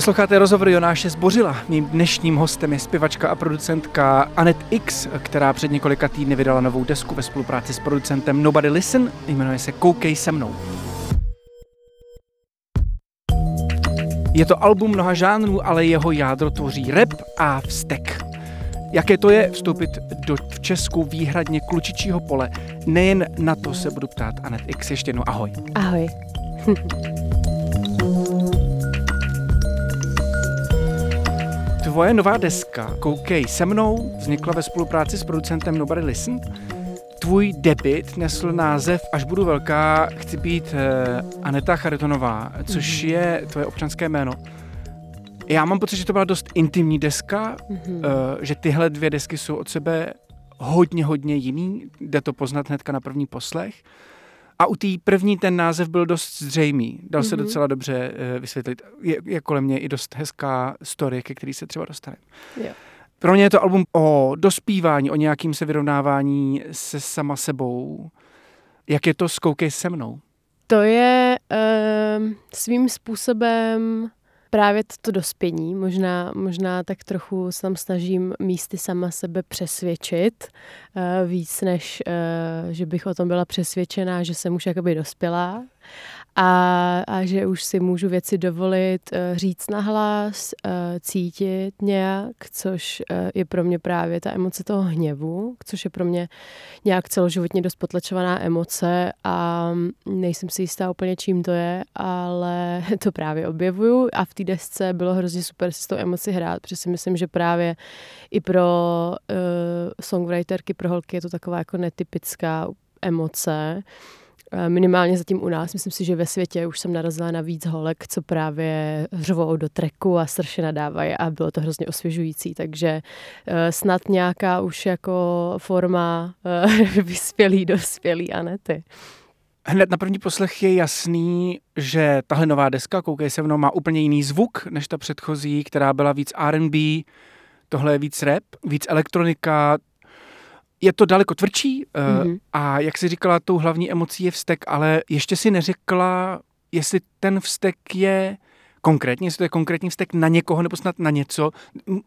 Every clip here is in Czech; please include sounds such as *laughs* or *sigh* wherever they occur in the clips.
Posloucháte rozhovor Jonáše Zbořila. Mým dnešním hostem je zpěvačka a producentka Anet X, která před několika týdny vydala novou desku ve spolupráci s producentem Nobody Listen, jmenuje se Koukej se mnou. Je to album mnoha žánrů, ale jeho jádro tvoří rap a vztek. Jaké to je vstoupit do v Česku výhradně klučičího pole? Nejen na to se budu ptát Anet X. Ještě jednou ahoj. Ahoj. *laughs* Tvoje nová deska Koukej se mnou vznikla ve spolupráci s producentem Nobody Listen. Tvůj debit nesl název Až budu velká, chci být uh, Aneta Charitonová, což mm-hmm. je tvoje občanské jméno. Já mám pocit, že to byla dost intimní deska, mm-hmm. uh, že tyhle dvě desky jsou od sebe hodně, hodně jiný. Jde to poznat hnedka na první poslech. A u té první ten název byl dost zřejmý. Dal mm-hmm. se docela dobře uh, vysvětlit. Je, je kolem mě i dost hezká story, ke který se třeba dostaneme. Pro mě je to album o dospívání, o nějakým se vyrovnávání se sama sebou. Jak je to s Koukej se mnou? To je uh, svým způsobem právě to dospění. Možná, možná tak trochu se tam snažím místy sama sebe přesvědčit uh, víc, než uh, že bych o tom byla přesvědčená, že jsem už jakoby dospělá a, a že už si můžu věci dovolit uh, říct nahlas, uh, cítit nějak, což uh, je pro mě právě ta emoce toho hněvu, což je pro mě nějak celoživotně dost potlačovaná emoce a nejsem si jistá úplně čím to je, ale *laughs* to právě objevuju. A v té desce bylo hrozně super si s tou emoci hrát, protože si myslím, že právě i pro uh, songwriterky, pro holky je to taková jako netypická emoce, Eh, minimálně zatím u nás. Myslím si, že ve světě už jsem narazila na víc holek, co právě řvou do treku a strašně nadávají a bylo to hrozně osvěžující. Takže eh, snad nějaká už jako forma eh, *laughs* vyspělý, dospělý Anety. Hned na první poslech je jasný, že tahle nová deska, Koukej se mnou, má úplně jiný zvuk než ta předchozí, která byla víc R&B, tohle je víc rap, víc elektronika, je to daleko tvrdší mm-hmm. a jak jsi říkala, tou hlavní emocí je vztek, ale ještě si neřekla, jestli ten vztek je konkrétně, jestli to je konkrétní vztek na někoho nebo snad na něco.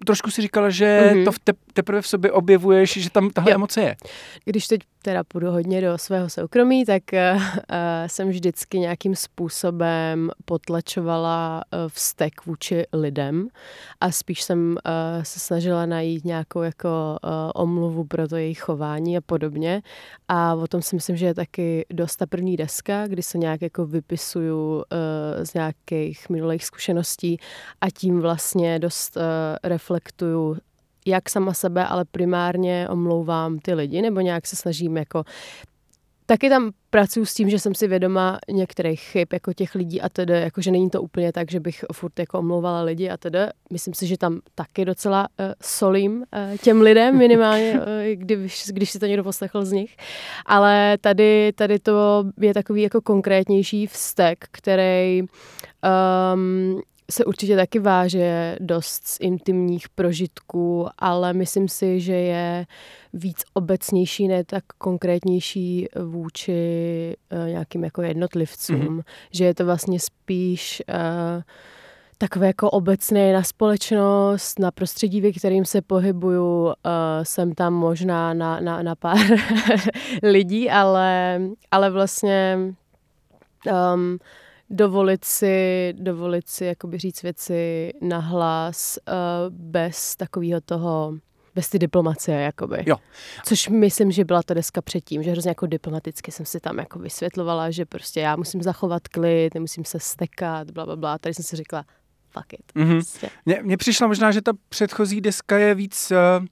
Trošku si říkala, že mm-hmm. to v te- teprve v sobě objevuješ, že tam tahle jo. emoce je. Když teď teda půjdu hodně do svého soukromí, tak uh, jsem vždycky nějakým způsobem potlačovala uh, vztek vůči lidem a spíš jsem se snažila najít nějakou jako omluvu pro to jejich chování a podobně. A o tom si myslím, že je taky dost ta první deska, kdy se nějak jako vypisuju z nějakých minulých zkušeností a tím vlastně dost reflektuju jak sama sebe, ale primárně omlouvám ty lidi, nebo nějak se snažím jako Taky tam pracuji s tím, že jsem si vědoma některých chyb jako těch lidí a tedy, jako že není to úplně tak, že bych furt jako omlouvala lidi a tedy. Myslím si, že tam taky docela uh, solím uh, těm lidem minimálně, *laughs* uh, když, když si to někdo poslechl z nich. Ale tady, tady to je takový jako konkrétnější vztek, který um, se určitě taky váže dost z intimních prožitků, ale myslím si, že je víc obecnější, ne tak konkrétnější vůči uh, nějakým jako jednotlivcům. Mm-hmm. Že je to vlastně spíš uh, takové jako obecné na společnost, na prostředí, ve kterým se pohybuju. Uh, jsem tam možná na, na, na pár *laughs* lidí, ale, ale vlastně um, dovolit si, dovolit si jakoby říct věci nahlas uh, bez takového toho bez ty diplomacie, jakoby. Jo. Což myslím, že byla ta deska předtím, že hrozně jako diplomaticky jsem si tam jako vysvětlovala, že prostě já musím zachovat klid, nemusím se stekat, bla, bla, bla. Tady jsem si řekla, fuck it. Mm-hmm. Prostě. Mně přišlo možná, že ta předchozí deska je víc uh,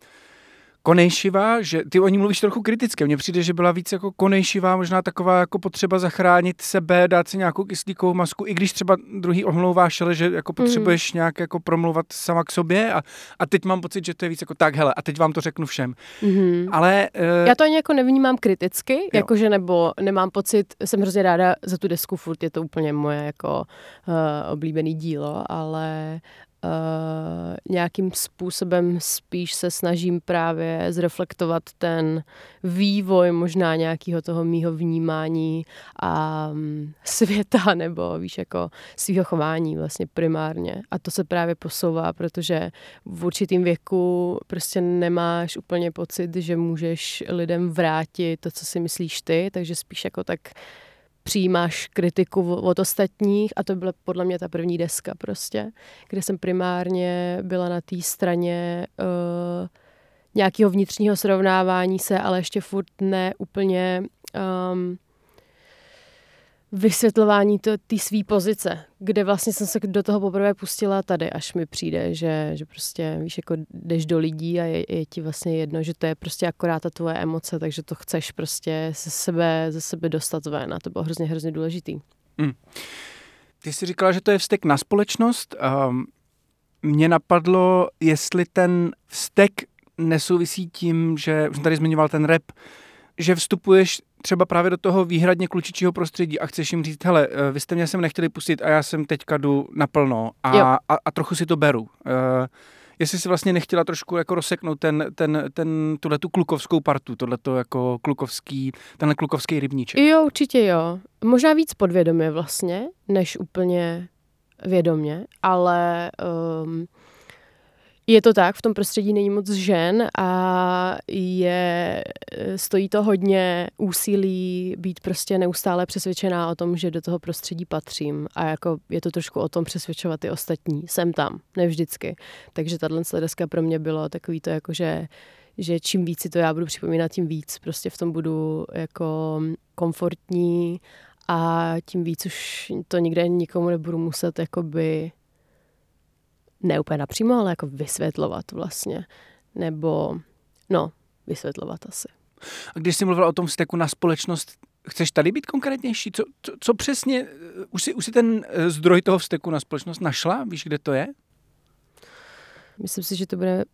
konejšivá, že ty o ní mluvíš trochu kriticky. Mně přijde, že byla víc jako konejšivá, možná taková jako potřeba zachránit sebe, dát si nějakou kyslíkovou masku, i když třeba druhý omlouváš, ale že jako potřebuješ mm. nějak jako promluvat sama k sobě a, a teď mám pocit, že to je víc jako tak, hele, a teď vám to řeknu všem. Mm. Ale... Uh... Já to ani jako nevnímám kriticky, jakože nebo nemám pocit, jsem hrozně ráda za tu desku, furt je to úplně moje jako uh, oblíbený dílo, ale Uh, nějakým způsobem spíš se snažím právě zreflektovat ten vývoj možná nějakého toho mýho vnímání a um, světa *laughs* nebo víš jako svého chování vlastně primárně. A to se právě posouvá, protože v určitým věku prostě nemáš úplně pocit, že můžeš lidem vrátit to, co si myslíš ty, takže spíš jako tak přijímáš kritiku od ostatních a to byla podle mě ta první deska prostě, kde jsem primárně byla na té straně uh, nějakého vnitřního srovnávání se, ale ještě furt ne úplně um, vysvětlování té své pozice, kde vlastně jsem se do toho poprvé pustila tady, až mi přijde, že, že prostě, víš, jako jdeš do lidí a je, je ti vlastně jedno, že to je prostě akorát ta tvoje emoce, takže to chceš prostě ze sebe, ze sebe dostat ven a to bylo hrozně, hrozně důležitý. Mm. Ty jsi říkala, že to je vztek na společnost. Um, mě napadlo, jestli ten vztek nesouvisí tím, že už jsem tady zmiňoval ten rap, že vstupuješ třeba právě do toho výhradně klučičího prostředí a chceš jim říct, hele, eh, vy jste mě sem nechtěli pustit a já jsem teďka jdu naplno a, a, a trochu si to beru. Uh, jestli si vlastně nechtěla trošku jako rozseknout ten, ten, ten, tuhle tu klukovskou partu, tohleto jako klukovský, tenhle klukovský rybníček. Jo, určitě jo. Možná víc podvědomě vlastně, než úplně vědomě, ale um, je to tak, v tom prostředí není moc žen a je, stojí to hodně úsilí být prostě neustále přesvědčená o tom, že do toho prostředí patřím a jako je to trošku o tom přesvědčovat i ostatní. Jsem tam, ne vždycky. Takže tahle deska pro mě bylo takový to jako, že že čím víc si to já budu připomínat, tím víc prostě v tom budu jako komfortní a tím víc už to nikde nikomu nebudu muset jakoby ne úplně napřímo, ale jako vysvětlovat vlastně. Nebo, no, vysvětlovat asi. A když jsi mluvila o tom vzteku na společnost, chceš tady být konkrétnější? Co, co, co přesně, už si, už si ten eh, zdroj toho vzteku na společnost našla? Víš, kde to je? Myslím si, že to bude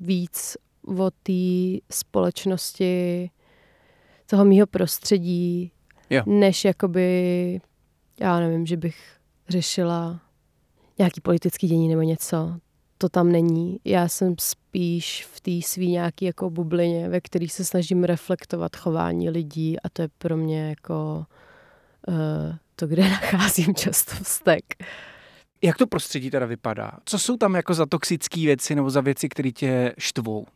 víc o té společnosti, toho mýho prostředí, jo. než jakoby, já nevím, že bych řešila nějaký politický dění nebo něco. To tam není. Já jsem spíš v té svý nějaký jako bublině, ve který se snažím reflektovat chování lidí a to je pro mě jako uh, to, kde *laughs* nacházím často vztek. Jak to prostředí teda vypadá? Co jsou tam jako za toxické věci nebo za věci, které tě štvou?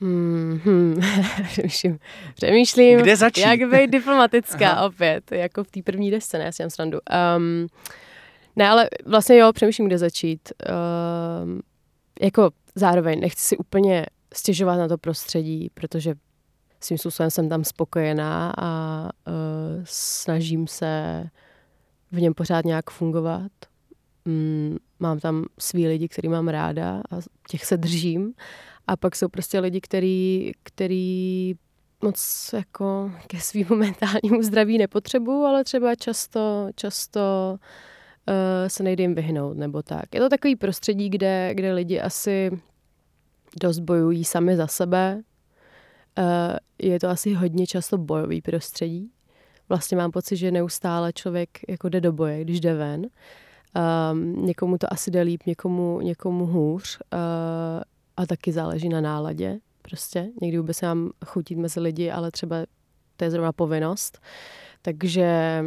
Hmm, *laughs* přemýšlím, přemýšlím, Kde začít? jak být *laughs* diplomatická opět, jako v té první desce, ne, já si srandu. Um, ne, ale vlastně jo, přemýšlím, kde začít. Uh, jako zároveň nechci si úplně stěžovat na to prostředí, protože svým způsobem jsem tam spokojená a uh, snažím se v něm pořád nějak fungovat. Mm, mám tam svý lidi, který mám ráda a těch se držím. A pak jsou prostě lidi, který, který moc jako ke svým *laughs* mentálnímu zdraví nepotřebuju, ale třeba často, často uh, se nejde jim vyhnout nebo tak. Je to takový prostředí, kde, kde lidi asi dost bojují sami za sebe. Uh, je to asi hodně často bojový prostředí. Vlastně mám pocit, že neustále člověk jako jde do boje, když jde ven. Um, někomu to asi jde líp, někomu, někomu hůř. Uh, a taky záleží na náladě. Prostě někdy vůbec mám chutit mezi lidi, ale třeba to je zrovna povinnost. Takže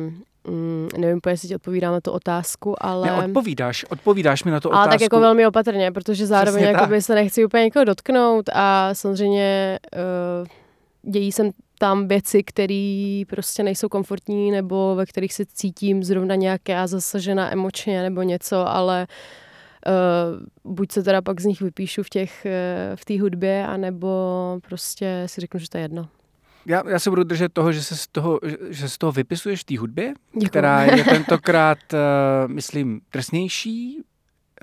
Mm, nevím, jestli ti odpovídám na tu otázku, ale... Ne, odpovídáš, odpovídáš mi na tu ale otázku. tak jako velmi opatrně, protože zároveň jakoby se nechci úplně někoho dotknout a samozřejmě uh, dějí se tam věci, které prostě nejsou komfortní nebo ve kterých se cítím zrovna nějaká zasažená emočně nebo něco, ale uh, buď se teda pak z nich vypíšu v těch, uh, v té hudbě, anebo prostě si řeknu, že to je jedno já, já se budu držet toho, že se z toho, že se z toho vypisuješ v té hudbě, Děkuju. která *laughs* je tentokrát, uh, myslím, drsnější,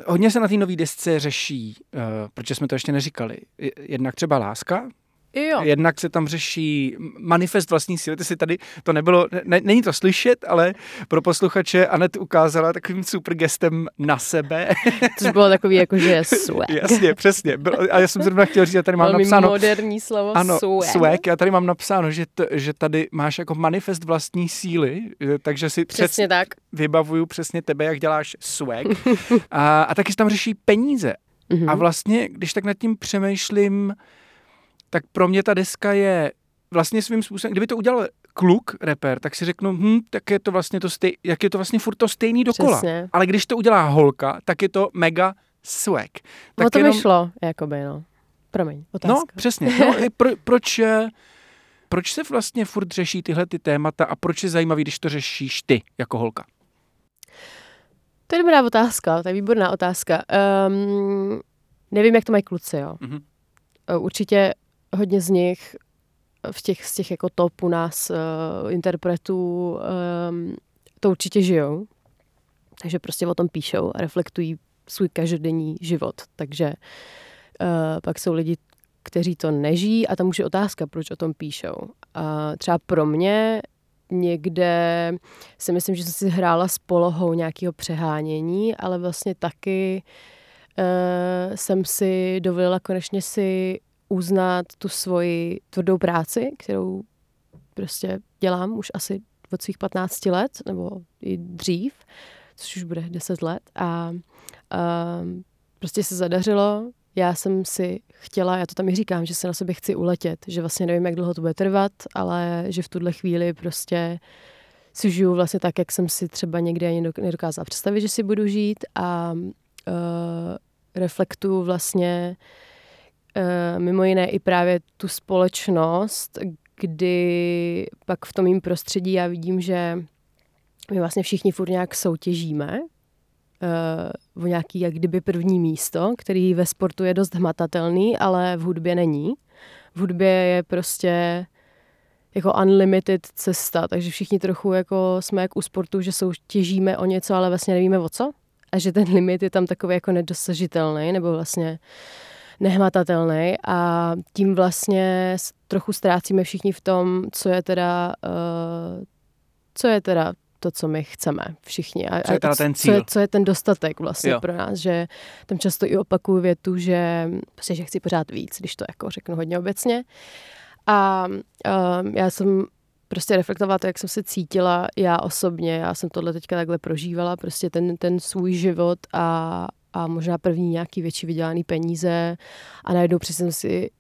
hodně se na té nové desce řeší, uh, protože jsme to ještě neříkali, jednak třeba láska, Jo. Jednak se tam řeší manifest vlastní síly. Ty si tady, to nebylo, ne, není to slyšet, ale pro posluchače Anet ukázala takovým super gestem na sebe. *laughs* Což bylo takový jako, že swag. Jasně, přesně. Bylo, a já jsem zrovna chtěl říct, že tady mám Velmi napsáno... moderní slovo ano, swag. swag. Já tady mám napsáno, že, t, že tady máš jako manifest vlastní síly, takže si Přesně před, tak. vybavuju přesně tebe, jak děláš swag. *laughs* a, a taky se tam řeší peníze. Mhm. A vlastně, když tak nad tím přemýšlím, tak pro mě ta deska je vlastně svým způsobem, kdyby to udělal kluk, reper, tak si řeknu, hm, tak je to vlastně to stej, jak je to vlastně furt to stejný dokola. Přesně. Ale když to udělá holka, tak je to mega swag. Tak No to jenom, mi šlo, jakoby, no. Promiň, otázka. *laughs* No, přesně. No, pro, proč, eh, proč se vlastně furt řeší tyhle ty témata a proč je zajímavý, když to řešíš ty jako holka? To je dobrá otázka, to je výborná otázka. Um, nevím, jak to mají kluci, jo. Mhm. Uh, Určitě hodně z nich v těch, z těch jako top u nás uh, interpretů um, to určitě žijou. Takže prostě o tom píšou a reflektují svůj každodenní život. Takže uh, pak jsou lidi, kteří to nežijí a tam už je otázka, proč o tom píšou. A třeba pro mě někde si myslím, že jsem si hrála s polohou nějakého přehánění, ale vlastně taky uh, jsem si dovolila konečně si uznat tu svoji tvrdou práci, kterou prostě dělám už asi od svých 15 let, nebo i dřív, což už bude 10 let. A uh, prostě se zadařilo, já jsem si chtěla, já to tam i říkám, že se na sebe chci uletět, že vlastně nevím, jak dlouho to bude trvat, ale že v tuhle chvíli prostě si žiju vlastně tak, jak jsem si třeba někdy ani dok- nedokázala představit, že si budu žít a uh, reflektuju vlastně uh, mimo jiné i právě tu společnost, kdy pak v tom mým prostředí já vidím, že my vlastně všichni furt nějak soutěžíme uh, o nějaký jak kdyby první místo, který ve sportu je dost hmatatelný, ale v hudbě není. V hudbě je prostě jako unlimited cesta, takže všichni trochu jako jsme jak u sportu, že soutěžíme o něco, ale vlastně nevíme o co. A že ten limit je tam takový jako nedosažitelný, nebo vlastně nehmatatelný a tím vlastně trochu ztrácíme všichni v tom, co je teda, uh, co je teda to, co my chceme všichni. A, Co je teda ten Co je, cíl? co je ten dostatek vlastně jo. pro nás, že tam často i opakuju větu, že, prostě, že chci pořád víc, když to jako řeknu hodně obecně. A um, já jsem prostě reflektovala to, jak jsem se cítila já osobně. Já jsem tohle teďka takhle prožívala, prostě ten, ten svůj život a, a možná první nějaký větší vydělaný peníze a najednou přesně jsem si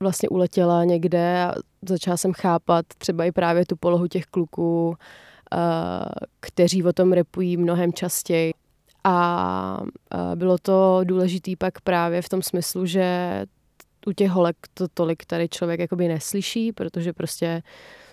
vlastně uletěla někde a začala jsem chápat třeba i právě tu polohu těch kluků, uh, kteří o tom repují mnohem častěji. A uh, bylo to důležitý pak právě v tom smyslu, že u těch holek to tolik tady člověk jakoby neslyší, protože prostě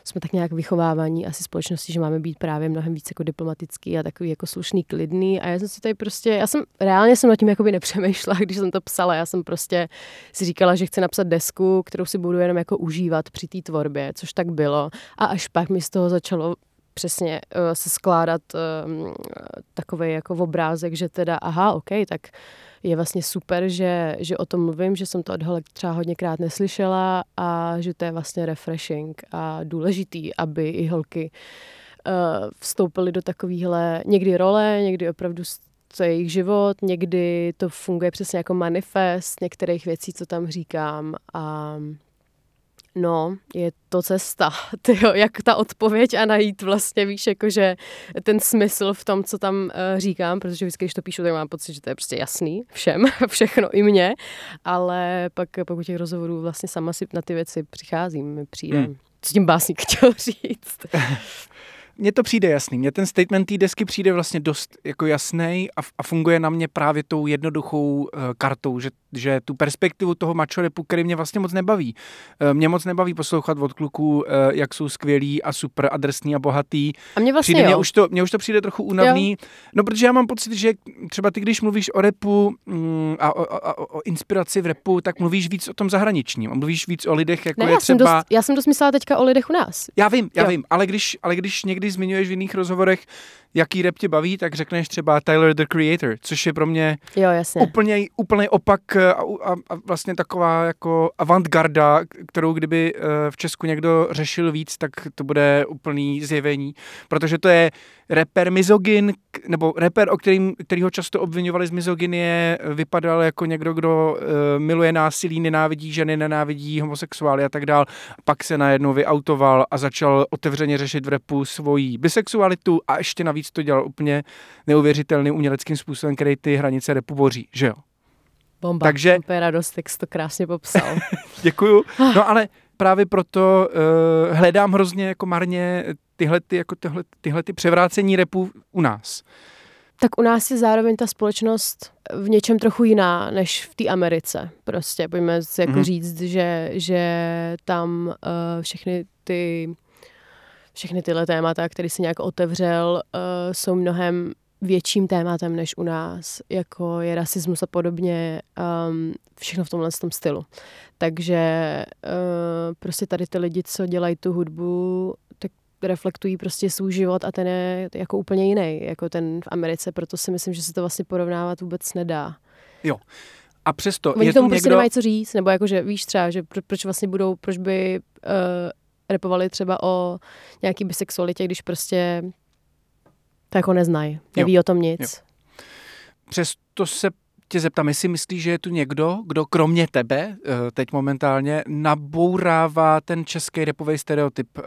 jsme tak nějak vychovávaní asi společnosti, že máme být právě mnohem víc jako diplomatický a takový jako slušný, klidný. A já jsem si tady prostě, já jsem reálně jsem nad tím jakoby nepřemýšlela, *laughs* když jsem to psala. Já jsem prostě si říkala, že chci napsat desku, kterou si budu jenom jako užívat při té tvorbě, což tak bylo. A až pak mi z toho začalo přesně uh, se skládat um, takový jako obrázek, že teda aha, OK, tak je vlastně super, že, že o tom mluvím, že jsem to od holek třeba hodněkrát neslyšela a že to je vlastně refreshing a důležitý, aby i holky uh, vstoupily do takovéhle někdy role, někdy opravdu co je jejich život, někdy to funguje přesně jako manifest některých věcí, co tam říkám a No, je to cesta, *laughs* tyjo, jak ta odpověď a najít vlastně, víš, jakože ten smysl v tom, co tam uh, říkám, protože vždycky, když to píšu, tak mám pocit, že to je prostě jasný všem, *laughs* všechno i mně, ale pak, pak u těch rozhovorů vlastně sama si na ty věci přicházím, přijde. Hmm. Co tím básník *laughs* chtěl říct? Mně to přijde jasný. Mně ten statement té desky přijde vlastně dost jako jasný a, a funguje na mě právě tou jednoduchou uh, kartou, že, že tu perspektivu toho macho repu, který mě vlastně moc nebaví. Uh, mě moc nebaví poslouchat od kluků, uh, jak jsou skvělí a super adresní a bohatý. A mě vlastně Přijde, mě, jo. už to, mě už to přijde trochu únavný. No, protože já mám pocit, že třeba ty, když mluvíš o repu mm, a o, o, o, o inspiraci v repu, tak mluvíš víc o tom zahraničním. A mluvíš víc o lidech, jako ne, je já, jsem třeba... dost, já jsem dost myslela teďka o lidech u nás. Já vím, já Jo. vím, ale když, ale když někdy zmiňuješ v jiných rozhovorech, jaký rap tě baví, tak řekneš třeba Tyler the Creator, což je pro mě jo, jasně. úplně, úplně opak a, a, a vlastně taková jako avantgarda, kterou kdyby uh, v Česku někdo řešil víc, tak to bude úplný zjevení, protože to je reper mizogin, nebo reper, o kterým, kterýho často obvinovali z mizoginie, vypadal jako někdo, kdo uh, miluje násilí, nenávidí ženy, nenávidí homosexuály a tak dál. Pak se najednou vyautoval a začal otevřeně řešit v repu svoji bisexualitu a ještě navíc to dělal úplně neuvěřitelným uměleckým způsobem, který ty hranice repu boří, že jo? Bomba. Takže... Úplně radost, jak jsi to krásně popsal. *laughs* Děkuju. No ale právě proto uh, hledám hrozně jako marně tyhle, ty, jako tyhle, tyhle ty převrácení repu u nás. Tak u nás je zároveň ta společnost v něčem trochu jiná než v té Americe. Prostě pojďme si jako mm-hmm. říct, že, že tam uh, všechny ty všechny tyhle témata, které si nějak otevřel, uh, jsou mnohem větším tématem než u nás, jako je rasismus a podobně, um, všechno v tomhle tom stylu. Takže uh, prostě tady ty lidi, co dělají tu hudbu, reflektují prostě svůj život a ten je jako úplně jiný, jako ten v Americe, proto si myslím, že se to vlastně porovnávat vůbec nedá. Jo. A přesto Oni je tomu tu prostě někdo... nemají co říct, nebo jako, že víš třeba, že pro, proč vlastně budou, proč by uh, repovali třeba o nějaký bisexualitě, když prostě to jako neznají, neví jo. o tom nic. Jo. Přesto se tě zeptám, jestli myslíš, že je tu někdo, kdo kromě tebe eh, teď momentálně nabourává ten český repový stereotyp, eh,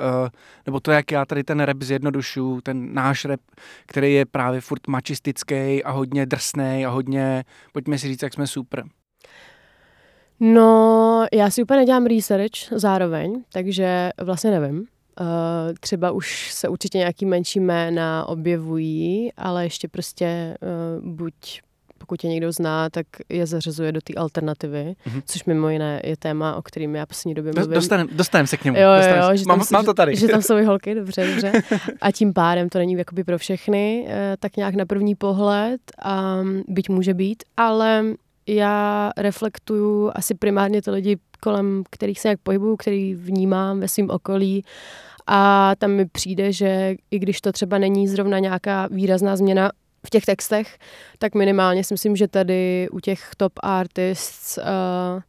nebo to, jak já tady ten rap zjednodušu, ten náš rap, který je právě furt mačistický a hodně drsný a hodně, pojďme si říct, jak jsme super. No, já si úplně nedělám research zároveň, takže vlastně nevím. Uh, třeba už se určitě nějaký menší jména objevují, ale ještě prostě uh, buď pokud je někdo zná, tak je zařazuje do té alternativy, mm-hmm. což mimo jiné je téma, o kterým já poslední době mluvím. Dostanem, dostanem se k němu. Jo, jo, jo, že mám, tam, mám to tady. Že, že tam *laughs* jsou i holky, dobře, dobře. A tím pádem to není jakoby pro všechny, eh, tak nějak na první pohled, a byť může být, ale já reflektuju asi primárně ty lidi, kolem kterých se jak pohybuju, který vnímám ve svém okolí a tam mi přijde, že i když to třeba není zrovna nějaká výrazná změna v těch textech, tak minimálně si myslím, že tady u těch top artists, uh,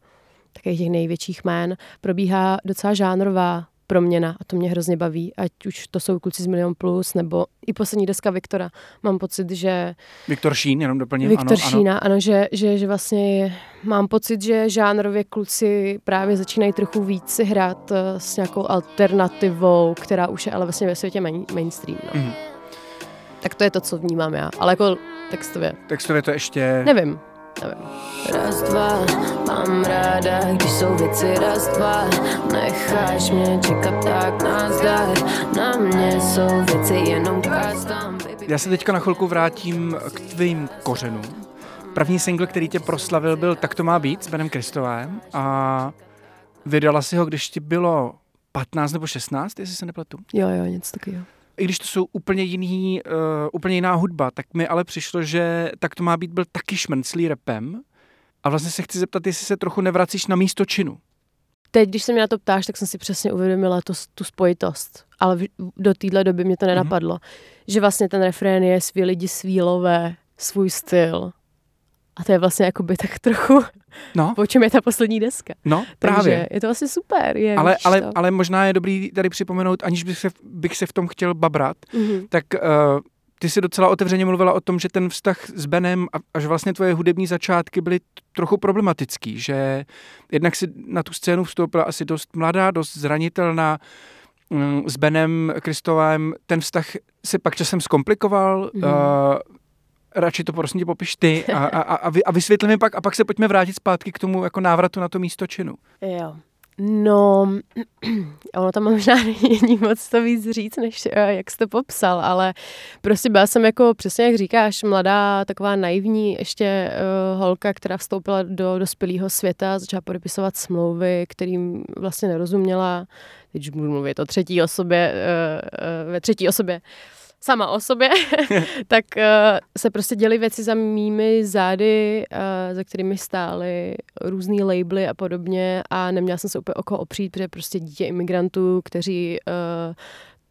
takových těch největších jmén, probíhá docela žánrová proměna a to mě hrozně baví, ať už to jsou kluci z Milion Plus, nebo i poslední deska Viktora. Mám pocit, že... Viktor Šín, jenom doplním. Viktor ano, Šína, ano, ano že, že, že vlastně mám pocit, že žánrově kluci právě začínají trochu víc si hrát eh, s nějakou alternativou, která už je ale vlastně ve světě main, mainstream. No. Mm. Tak to je to, co vnímám já, ale jako textově. Textově to ještě... Nevím, nevím. Raz, dva, mám ráda, když jsou věci raz, dva Necháš mě čekat tak nazdar Na mě jsou věci jenom custom Já se teďka na chvilku vrátím k tvým kořenům. První single, který tě proslavil, byl Tak to má být s Benem Kristovém a vydala si ho, když ti bylo 15 nebo 16, jestli se nepletu. Jo, jo, něco takového i když to jsou úplně jiný, uh, úplně jiná hudba, tak mi ale přišlo, že tak to má být byl taky šmrnclý repem. A vlastně se chci zeptat, jestli se trochu nevracíš na místo činu. Teď, když se mě na to ptáš, tak jsem si přesně uvědomila to, tu spojitost. Ale do téhle doby mě to mhm. nenapadlo. Mm-hmm. Že vlastně ten refrén je svý lidi, svý lové, svůj styl. A to je vlastně jakoby tak trochu, no. po čem je ta poslední deska. No, právě. Takže je to vlastně super. Je, ale, ale, to. ale možná je dobrý tady připomenout, aniž bych se, bych se v tom chtěl babrat, mm-hmm. tak uh, ty si docela otevřeně mluvila o tom, že ten vztah s Benem a, až vlastně tvoje hudební začátky byly trochu problematický, že jednak si na tu scénu vstoupila asi dost mladá, dost zranitelná, mm, s Benem Kristovem ten vztah se pak časem zkomplikoval, uh, radši to prosím tě popiš ty a, a, a, a vysvětli mi pak a pak se pojďme vrátit zpátky k tomu jako návratu na to místo činu. Jo. No, *clears throat* ono tam možná není moc to víc říct, než eh, jak jste popsal, ale prostě byla jsem jako, přesně jak říkáš, mladá, taková naivní ještě uh, holka, která vstoupila do dospělého světa, začala podepisovat smlouvy, kterým vlastně nerozuměla, teď budu mluvit o třetí osobě, uh, uh, ve třetí osobě, uh, sama o sobě, *laughs* *laughs* tak uh, se prostě děly věci za mými zády, uh, za kterými stály různý labely a podobně a neměla jsem se úplně o koho opřít, protože prostě dítě imigrantů, kteří uh,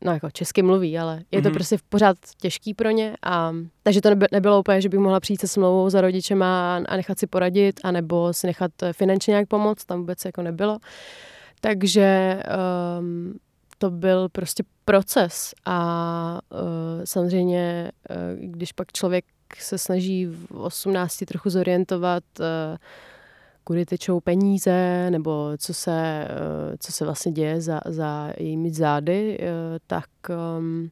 no jako česky mluví, ale je to Mhm. prostě pořád těžký pro ně. A, takže to neby, nebylo úplně, že bych mohla přijít se smlouvou za rodičema a nechat si poradit, anebo si nechat finančně nějak pomoct, tam vůbec jako nebylo. Takže um, to byl prostě proces a uh, samozřejmě, uh, když pak člověk se snaží v 18 trochu zorientovat, uh, kudy tečou peníze, nebo co se, uh, co se vlastně děje za, za jejími zády, uh, tak, um,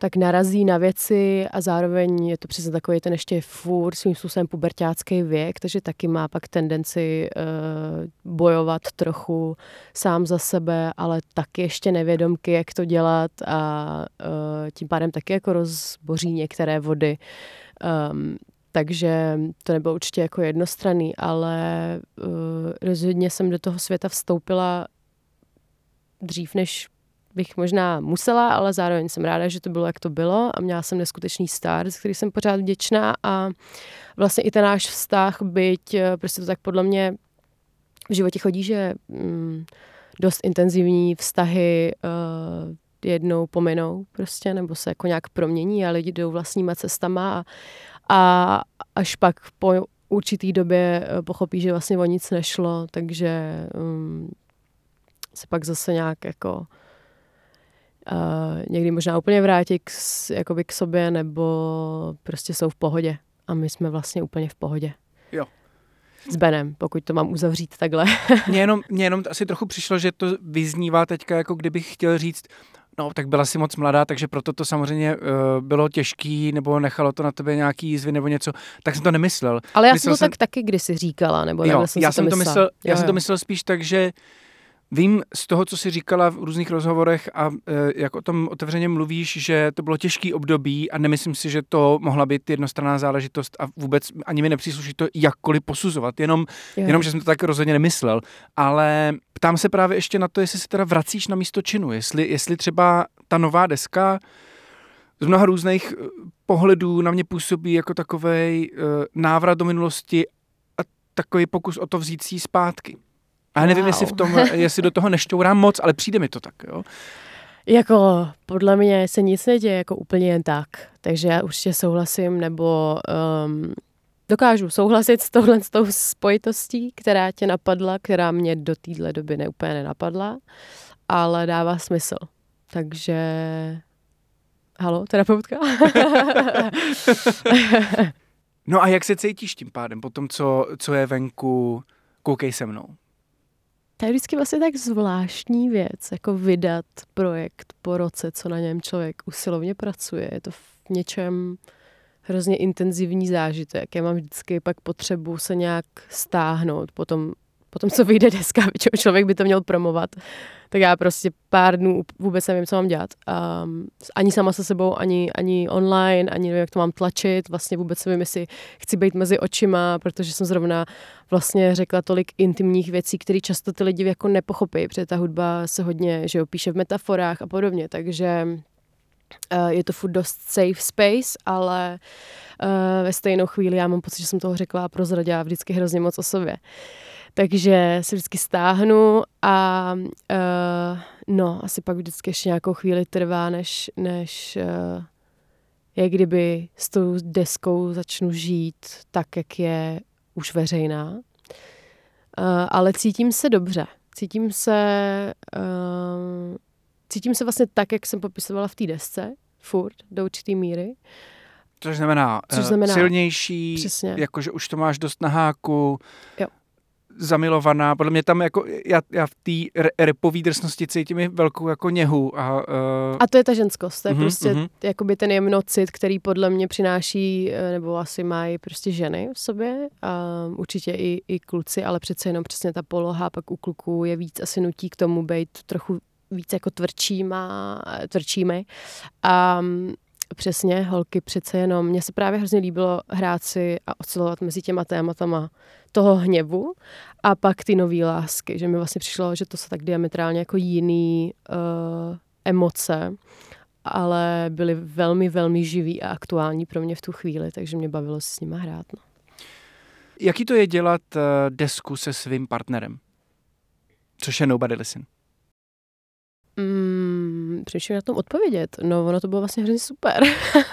tak narazí na věci a zároveň je to přesně takový ten ještě furt svým způsobem pubertácký věk, takže taky má pak tendenci uh, bojovat trochu sám za sebe, ale taky ještě nevědomky, jak to dělat a uh, tím pádem taky jako rozboří některé vody. Um, takže to nebylo určitě jako jednostranný, ale uh, rozhodně jsem do toho světa vstoupila dřív, než bych možná musela, ale zároveň jsem ráda, že to bylo, jak to bylo a měla jsem neskutečný start, z který jsem pořád vděčná a vlastně i ten náš vztah, byť eh, prostě to tak podle mě v životě chodí, že mm, dost intenzivní vztahy uh, jednou pominou prostě, nebo se jako nějak promění a lidi jdou vlastníma cestama a, a až pak po určitý době eh, pochopí, že vlastně o nic nešlo, takže um, se pak zase nějak jako uh, někdy možná úplně vrátí k, jakoby k sobě, nebo prostě jsou v pohodě. A my jsme vlastně úplně v pohodě. Jo. S Benem, pokud to mám uzavřít takhle. *laughs* Mně jenom, mně jenom asi trochu přišlo, že to vyznívá teďka, jako kdybych chtěl říct, no tak byla si moc mladá, takže proto to samozřejmě uh, bylo těžký, nebo nechalo to na tebe nějaký jízvy nebo něco, tak jsem to nemyslel. Ale já Myslel jsem to jsem- tak taky kdysi říkala, nebo Jo, jsem já si jsem to myslel, já Jo, jsem to myslel spíš tak, že vím z toho, co jsi říkala v různých rozhovorech a e, jak o tom otevřeně mluvíš, že to bylo těžký období a nemyslím si, že to mohla být jednostranná záležitost a vůbec ani mi nepřísluší to jakkoliv posuzovat, jenom, Jo. jenom že jsem to tak rozhodně nemyslel. Ale ptám se právě ještě na to, jestli se teda vracíš na místo činu, jestli, jestli třeba ta nová deska z mnoha různých eh, pohledů na mě působí jako takový návrat do minulosti a takový pokus o to vzít si zpátky. A nevím, Wow. jestli, v tom, *laughs* jestli do toho nešťourám moc, ale přijde mi to tak, jo. Jako podle mě se nic neděje jako úplně jen tak, takže já určitě souhlasím, nebo um, dokážu souhlasit s touhle s tou spojitostí, která tě napadla, která mě do téhle doby neúplně nenapadla, ale dává smysl. Takže... Halo, terapeutka? *laughs* No a jak se cítíš tím pádem, po tom, co, co je venku, koukej se mnou. To je vždycky vlastně tak zvláštní věc, jako vydat projekt po roce, co na něm člověk usilovně pracuje. Je to v něčem hrozně intenzivní zážitek. Já mám vždycky pak potřebu se nějak stáhnout po tom, po tom co vyjde deska, *laughs* většinou člověk by to měl promovat. Tak já prostě pár dnů vůbec nevím, co mám dělat. Um, ani sama se sebou, ani, ani online, ani nevím, jak to mám tlačit. Vlastně vůbec nevím, jestli chci být mezi očima, protože jsem zrovna vlastně řekla tolik intimních věcí, které často ty lidi jako nepochopí, protože ta hudba se hodně, že jo, píše v metaforách a podobně, takže uh, je to furt dost safe space, ale uh, ve stejnou chvíli já mám pocit, že jsem toho řekla a prozradila vždycky hrozně moc o sobě. Takže se vždycky stáhnu a uh, no, asi pak vždycky ještě nějakou chvíli trvá, než, než uh, jak kdyby s tou deskou začnu žít tak, jak je už veřejná. Uh, ale cítím se dobře. Cítím se, uh, cítím se vlastně tak, jak jsem popisovala v té desce, furt, do určitý míry. Což znamená, Což znamená- silnější, Přesně. jakože už to máš dost na háku, Jo. Zamilovaná. Podle mě tam jako, já, já v té re- repové drsnosti cítím i velkou jako něhu. A, uh, A to je ta ženskost, to je Mhm, prostě mhm. jakoby ten jemnocit, který podle mě přináší, eh, nebo asi mají prostě ženy v sobě, a určitě i, i kluci, ale přece jenom přesně ta poloha pak u kluků je víc asi nutí k tomu být trochu víc jako tvrdšíma, tvrdšími. A mm, přesně, holky přece jenom, mně se právě hrozně líbilo hrát si a oscilovat mezi těma tématama toho hněvu a pak ty nové lásky, že mi vlastně přišlo, že to jsou tak diametrálně jako jiný uh, emoce, ale byly velmi, velmi živý a aktuální pro mě v tu chvíli, takže mě bavilo si s nima hrát. No. jaký to je dělat uh, desku se svým partnerem? Což je Nobody Listen. Mm, přemýšlím na tom odpovědět. No, ono to bylo vlastně hrozně super.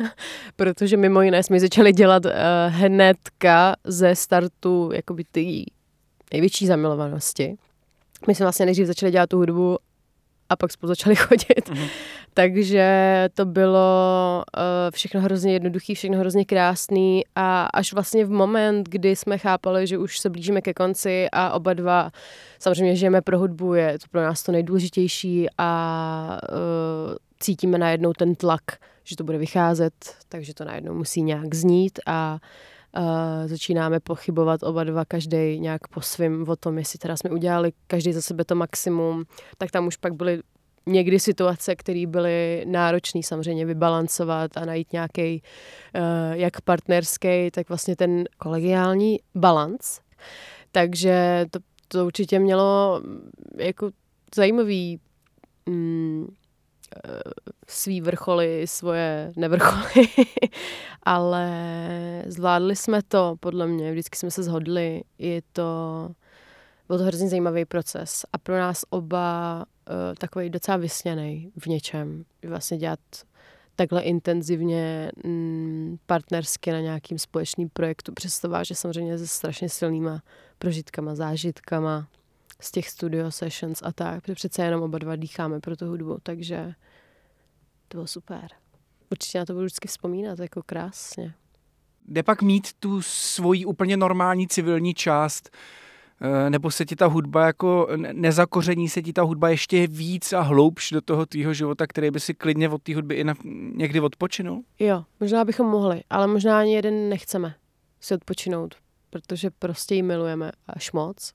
*laughs* Protože mimo jiné jsme začali dělat uh, hnedka ze startu jakoby ty největší zamilovanosti. My jsme vlastně nejdřív začali dělat tu hudbu a pak spolu začali *laughs* chodit. Mm-hmm. Takže to bylo uh, všechno hrozně jednoduchý, všechno hrozně krásný a až vlastně v moment, kdy jsme chápali, že už se blížíme ke konci a oba dva samozřejmě žijeme pro hudbu, je to pro nás to nejdůležitější a uh, cítíme najednou ten tlak, že to bude vycházet, takže to najednou musí nějak znít a Uh, začínáme pochybovat oba dva, každý nějak po svým o tom, jestli teda jsme udělali každý za sebe to maximum, tak tam už pak byly někdy situace, které byly náročné samozřejmě vybalancovat a najít nějaký uh, jak partnerský, tak vlastně ten kolegiální balans. Takže to, to určitě mělo mm, jako zajímavý mm, eh, svý vrcholy, svoje nevrcholy, *laughs* ale zvládli jsme to, podle mě, vždycky jsme se zhodli, je to, byl to hrozně zajímavý proces a pro nás oba uh, takový docela vysněný v něčem. Vlastně dělat takhle intenzivně mm, partnersky na nějakým společným projektu. Přesto váže samozřejmě se strašně silnýma prožitkama, zážitkama z těch studio sessions a tak, protože přece jenom oba dva dýcháme pro tu hudbu, takže to bylo super. Určitě na to budu vždycky vzpomínat, jako krásně. Jde pak mít tu svoji úplně normální civilní část, Eh, nebo se ti ta hudba jako nezakoření se ti ta hudba ještě víc a hloubš do toho tvýho života, který by si klidně od té hudby i na, někdy odpočinul? Jo, možná bychom mohli, ale možná ani jeden nechceme si odpočinout, protože prostě ji milujeme až moc.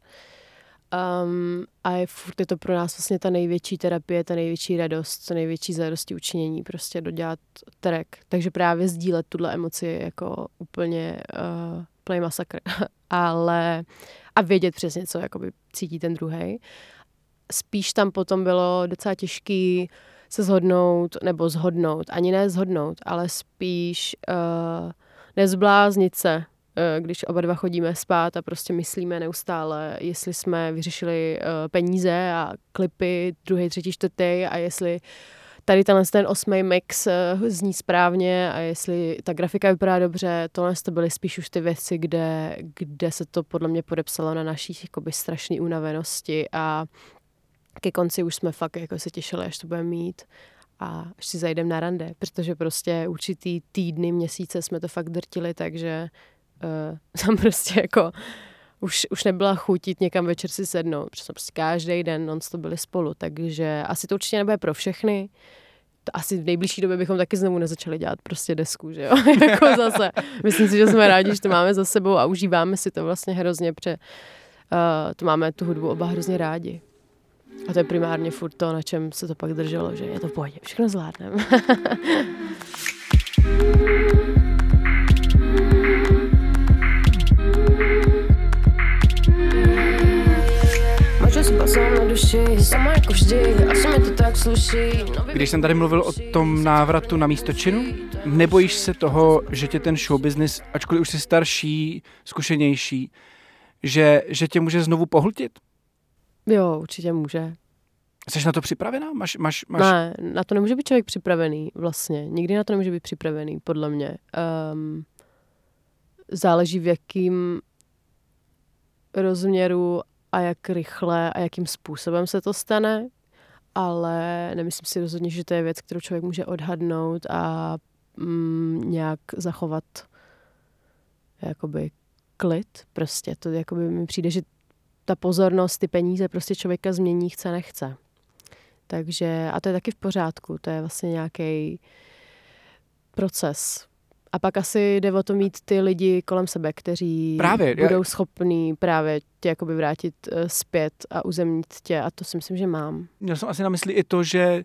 Um, a je furt je to pro nás vlastně ta největší terapie, ta největší radost, ta největší zadosti učinění, prostě dodělat track. Takže právě sdílet tuhle emoci je jako úplně uh, plný masakr. *laughs* Ale a vědět přesně, co jakoby cítí ten druhý. Spíš tam potom bylo docela těžký se zhodnout, nebo zhodnout, ani ne zhodnout, ale spíš uh, nezbláznit se, když oba dva chodíme spát a prostě myslíme neustále, jestli jsme vyřešili uh, peníze a klipy druhý, třetí, čtvrtý a jestli tady tenhle ten osmý mix eh, zní správně a jestli ta grafika vypadá dobře, tohle to byly spíš už ty věci, kde, kde se to podle mě podepsalo na naší jakoby strašné unavenosti a ke konci už jsme fakt jako se těšili, až to budeme mít a až si zajdeme na rande, protože prostě určitý týdny, měsíce jsme to fakt drtili, takže uh, *laughs* tam prostě jako už, už nebyla chutit někam večer si sednout, protože jsme prostě každý den non to byli spolu, takže asi to určitě nebude pro všechny. To asi v nejbližší době bychom taky znovu nezačali dělat prostě desku, že jo, *laughs* jako zase. Myslím si, že jsme rádi, že to máme za sebou a užíváme si to vlastně hrozně, protože uh, to máme tu hudbu oba hrozně rádi. A to je primárně furt to, na čem se to pak drželo, že je to v pohodě, všechno zvládneme. *laughs* Když jsem tady mluvil o tom návratu na místo činu, nebojíš se toho, že tě ten show business, ačkoliv už jsi starší, zkušenější, že, že tě může znovu pohltit? Jo, určitě může. Jsi na to připravená? Máš, máš, máš... Ne, na to nemůže být člověk připravený vlastně. Nikdy na to nemůže být připravený, podle mě. Um, záleží v jakým rozměru a jak rychle a jakým způsobem se to stane, ale nemyslím si rozhodně, že to je věc, kterou člověk může odhadnout a mm, nějak zachovat jakoby klid prostě. To jakoby mi přijde, že ta pozornost, ty peníze prostě člověka změní, chce, nechce. Takže, a to je taky v pořádku, to je vlastně nějaký proces, a pak asi jde o to mít ty lidi kolem sebe, kteří právě, budou já... schopní právě tě jakoby vrátit uh, zpět a uzemnit tě a to si myslím, že mám. Měl jsem asi na mysli i to, že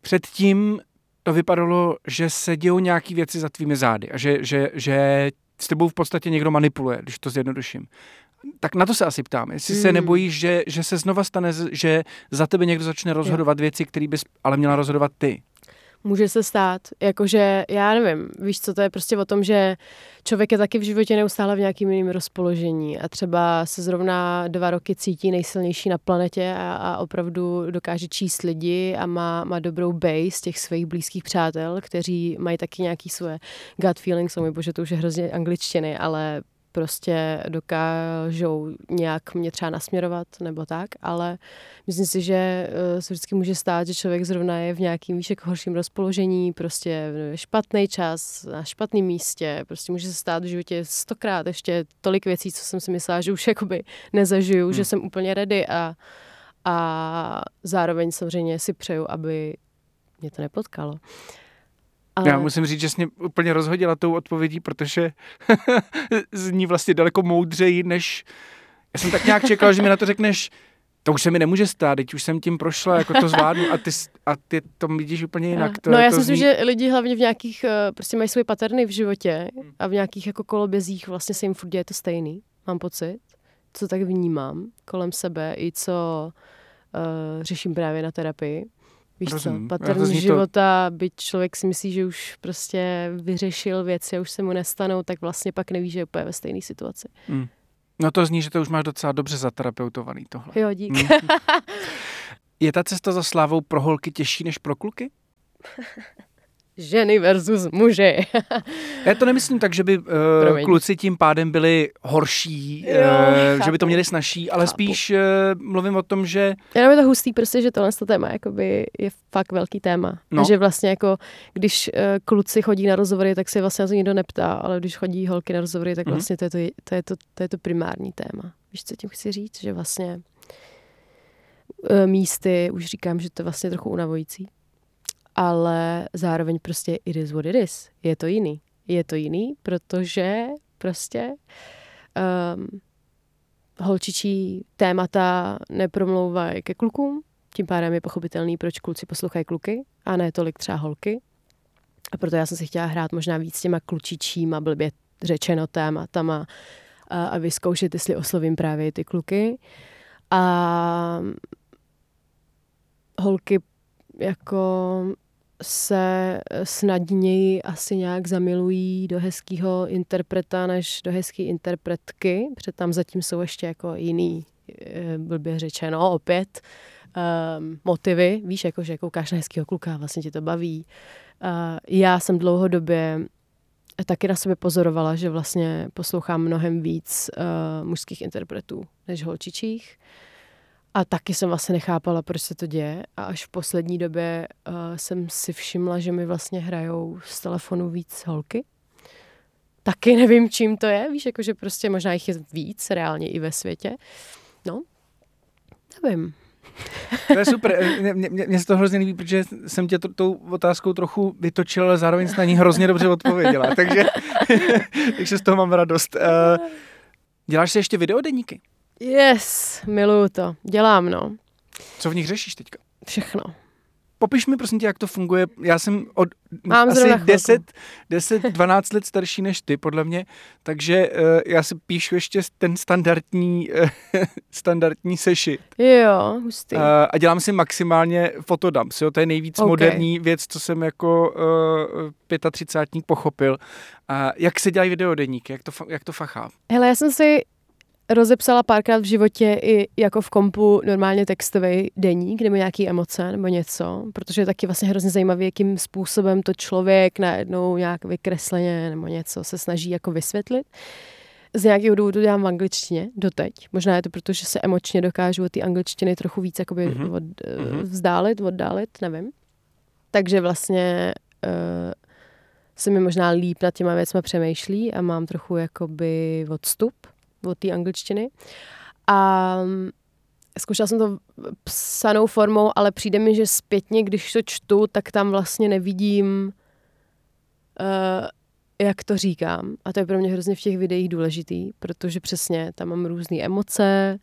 předtím to vypadalo, že se dějou nějaké věci za tvými zády a že, že, že s tebou v podstatě někdo manipuluje, když to zjednoduším. Tak na to se asi ptám, jestli hmm. se nebojíš, že, že se znova stane, že za tebe někdo začne rozhodovat jo. věci, které bys ale měla rozhodovat ty. Může se stát, jakože, já nevím, víš co, to je prostě o tom, že člověk je taky v životě neustále v nějakým jiným rozpoložení a třeba se zrovna dva roky cítí nejsilnější na planetě a, a opravdu dokáže číst lidi a má, má dobrou base těch svých blízkých přátel, kteří mají taky nějaký svoje gut feelings, oh bože, to už je hrozně angličtiny, ale prostě dokážou nějak mě třeba nasměrovat nebo tak, ale myslím si, že eh, se vždycky může stát, že člověk zrovna je v nějakým víš, jako horším rozpoložení, prostě špatný čas, na špatném místě, prostě může se stát v životě stokrát ještě tolik věcí, co jsem si myslela, že už jakoby nezažiju, hmm. že jsem úplně ready a, a zároveň samozřejmě si přeju, aby mě to nepotkalo. Ale... Já musím říct, že jsi mě úplně rozhodila tou odpovědí, protože *laughs* zní vlastně daleko moudřeji, než... Já jsem tak nějak čekal, že mi na to řekneš, to už se mi nemůže stát, teď už jsem tím prošla, jako to zvládnu a ty, a ty to vidíš úplně jinak. To, no já to si myslím, zní... že lidi hlavně v nějakých, eh, prostě mají svoje paterny v životě a v nějakých jako kolobězích vlastně se jim furt děje to stejný, mám pocit, co tak vnímám kolem sebe i co uh, řeším právě na terapii. Víš Rozumím. co, pattern života, to... byť člověk si myslí, že už prostě vyřešil věci a už se mu nestanou, tak vlastně pak neví, že je úplně ve stejné situaci. Mm. No to zní, že to už máš docela dobře zaterapeutovaný tohle. Jo, dík. Mm. *laughs* je ta cesta za slávou pro holky těžší než pro kluky? *laughs* ženy versus muži. *laughs* Já to nemyslím tak, že by uh, kluci tím pádem byli horší, jo, uh, že by to měli snažší, ale chápu. spíš uh, mluvím o tom, že... Jenom je to hustý prostě, že tohle téma jakoby je fakt velký téma. No. že vlastně jako, když uh, kluci chodí na rozhovory, tak se vlastně na to nikdo neptá, ale když chodí holky na rozhovory, tak mm-hmm. vlastně to je to, to, je to, to je to primární téma. Víš, co tím chci říct? Že vlastně místy, už říkám, že to je vlastně trochu unavující ale zároveň prostě it is what it is. Je to jiný. Je to jiný, protože prostě um, holčičí témata nepromlouvají ke klukům, tím pádem je pochopitelný, proč kluci poslouchají kluky a ne tolik třeba holky. A proto já jsem si chtěla hrát možná víc těma klučičíma, blbě řečeno tématama a, a vyzkoušet, jestli oslovím právě ty kluky. A holky jako se snadněji asi nějak zamilují do hezkého interpreta než do hezké interpretky, protože tam zatím jsou ještě jako jiný, eh, blbě řečeno, opět, um, motivy. Víš, jako, že koukáš na hezkého kluka, vlastně tě to baví. Uh, já jsem dlouhodobě taky na sebe pozorovala, že vlastně poslouchám mnohem víc uh, mužských interpretů než holčičích. A taky jsem vlastně nechápala, proč se to děje. A až v poslední době uh, jsem si všimla, že mi vlastně hrajou z telefonu víc holky. Taky nevím, čím to je. Víš, jakože prostě možná jich je víc reálně i ve světě. No, nevím. To je super. Mně se to hrozně líbí, protože jsem tě to, tou otázkou trochu vytočil, ale zároveň jsi na ní hrozně dobře odpověděla. *laughs* Takže, *laughs* takže z toho mám radost. Uh, děláš si ještě videodeníky? Yes, miluju to. Dělám, no. Co v nich řešíš teďka? Všechno. Popiš mi prosím tě, jak to funguje. Já jsem od Mám asi 10, 10, 12 let starší než ty, podle mě, takže uh, já si píšu ještě ten standardní, uh, *laughs* standardní sešit. Jo, hustý. Uh, a dělám si maximálně fotodumps, jo, to je nejvíc okay. moderní věc, co jsem jako uh, 35 pochopil. Uh, jak se dělají videodeníky, jak to, jak to fachá? Hele, já jsem si rozepsala párkrát v životě i jako v kompu normálně textový deník nebo nějaký emoce nebo něco, protože je taky vlastně hrozně zajímavý, jakým způsobem to člověk najednou nějak vykresleně nebo něco se snaží jako vysvětlit. Z nějakého důvodu dělám v angličtině doteď. Možná je to proto, že se emočně dokážu od té angličtiny trochu víc jakoby mm-hmm. od, mm-hmm. vzdálit, oddálit, nevím. Takže vlastně uh, se mi možná líp nad těma věcma přemýšlí a mám trochu jakoby odstup od té angličtiny. A mm, zkoušela jsem to psanou formou, ale přijde mi, že zpětně, když to čtu, tak tam vlastně nevidím, uh, jak to říkám. A to je pro mě hrozně v těch videích důležitý, protože přesně tam mám různé emoce,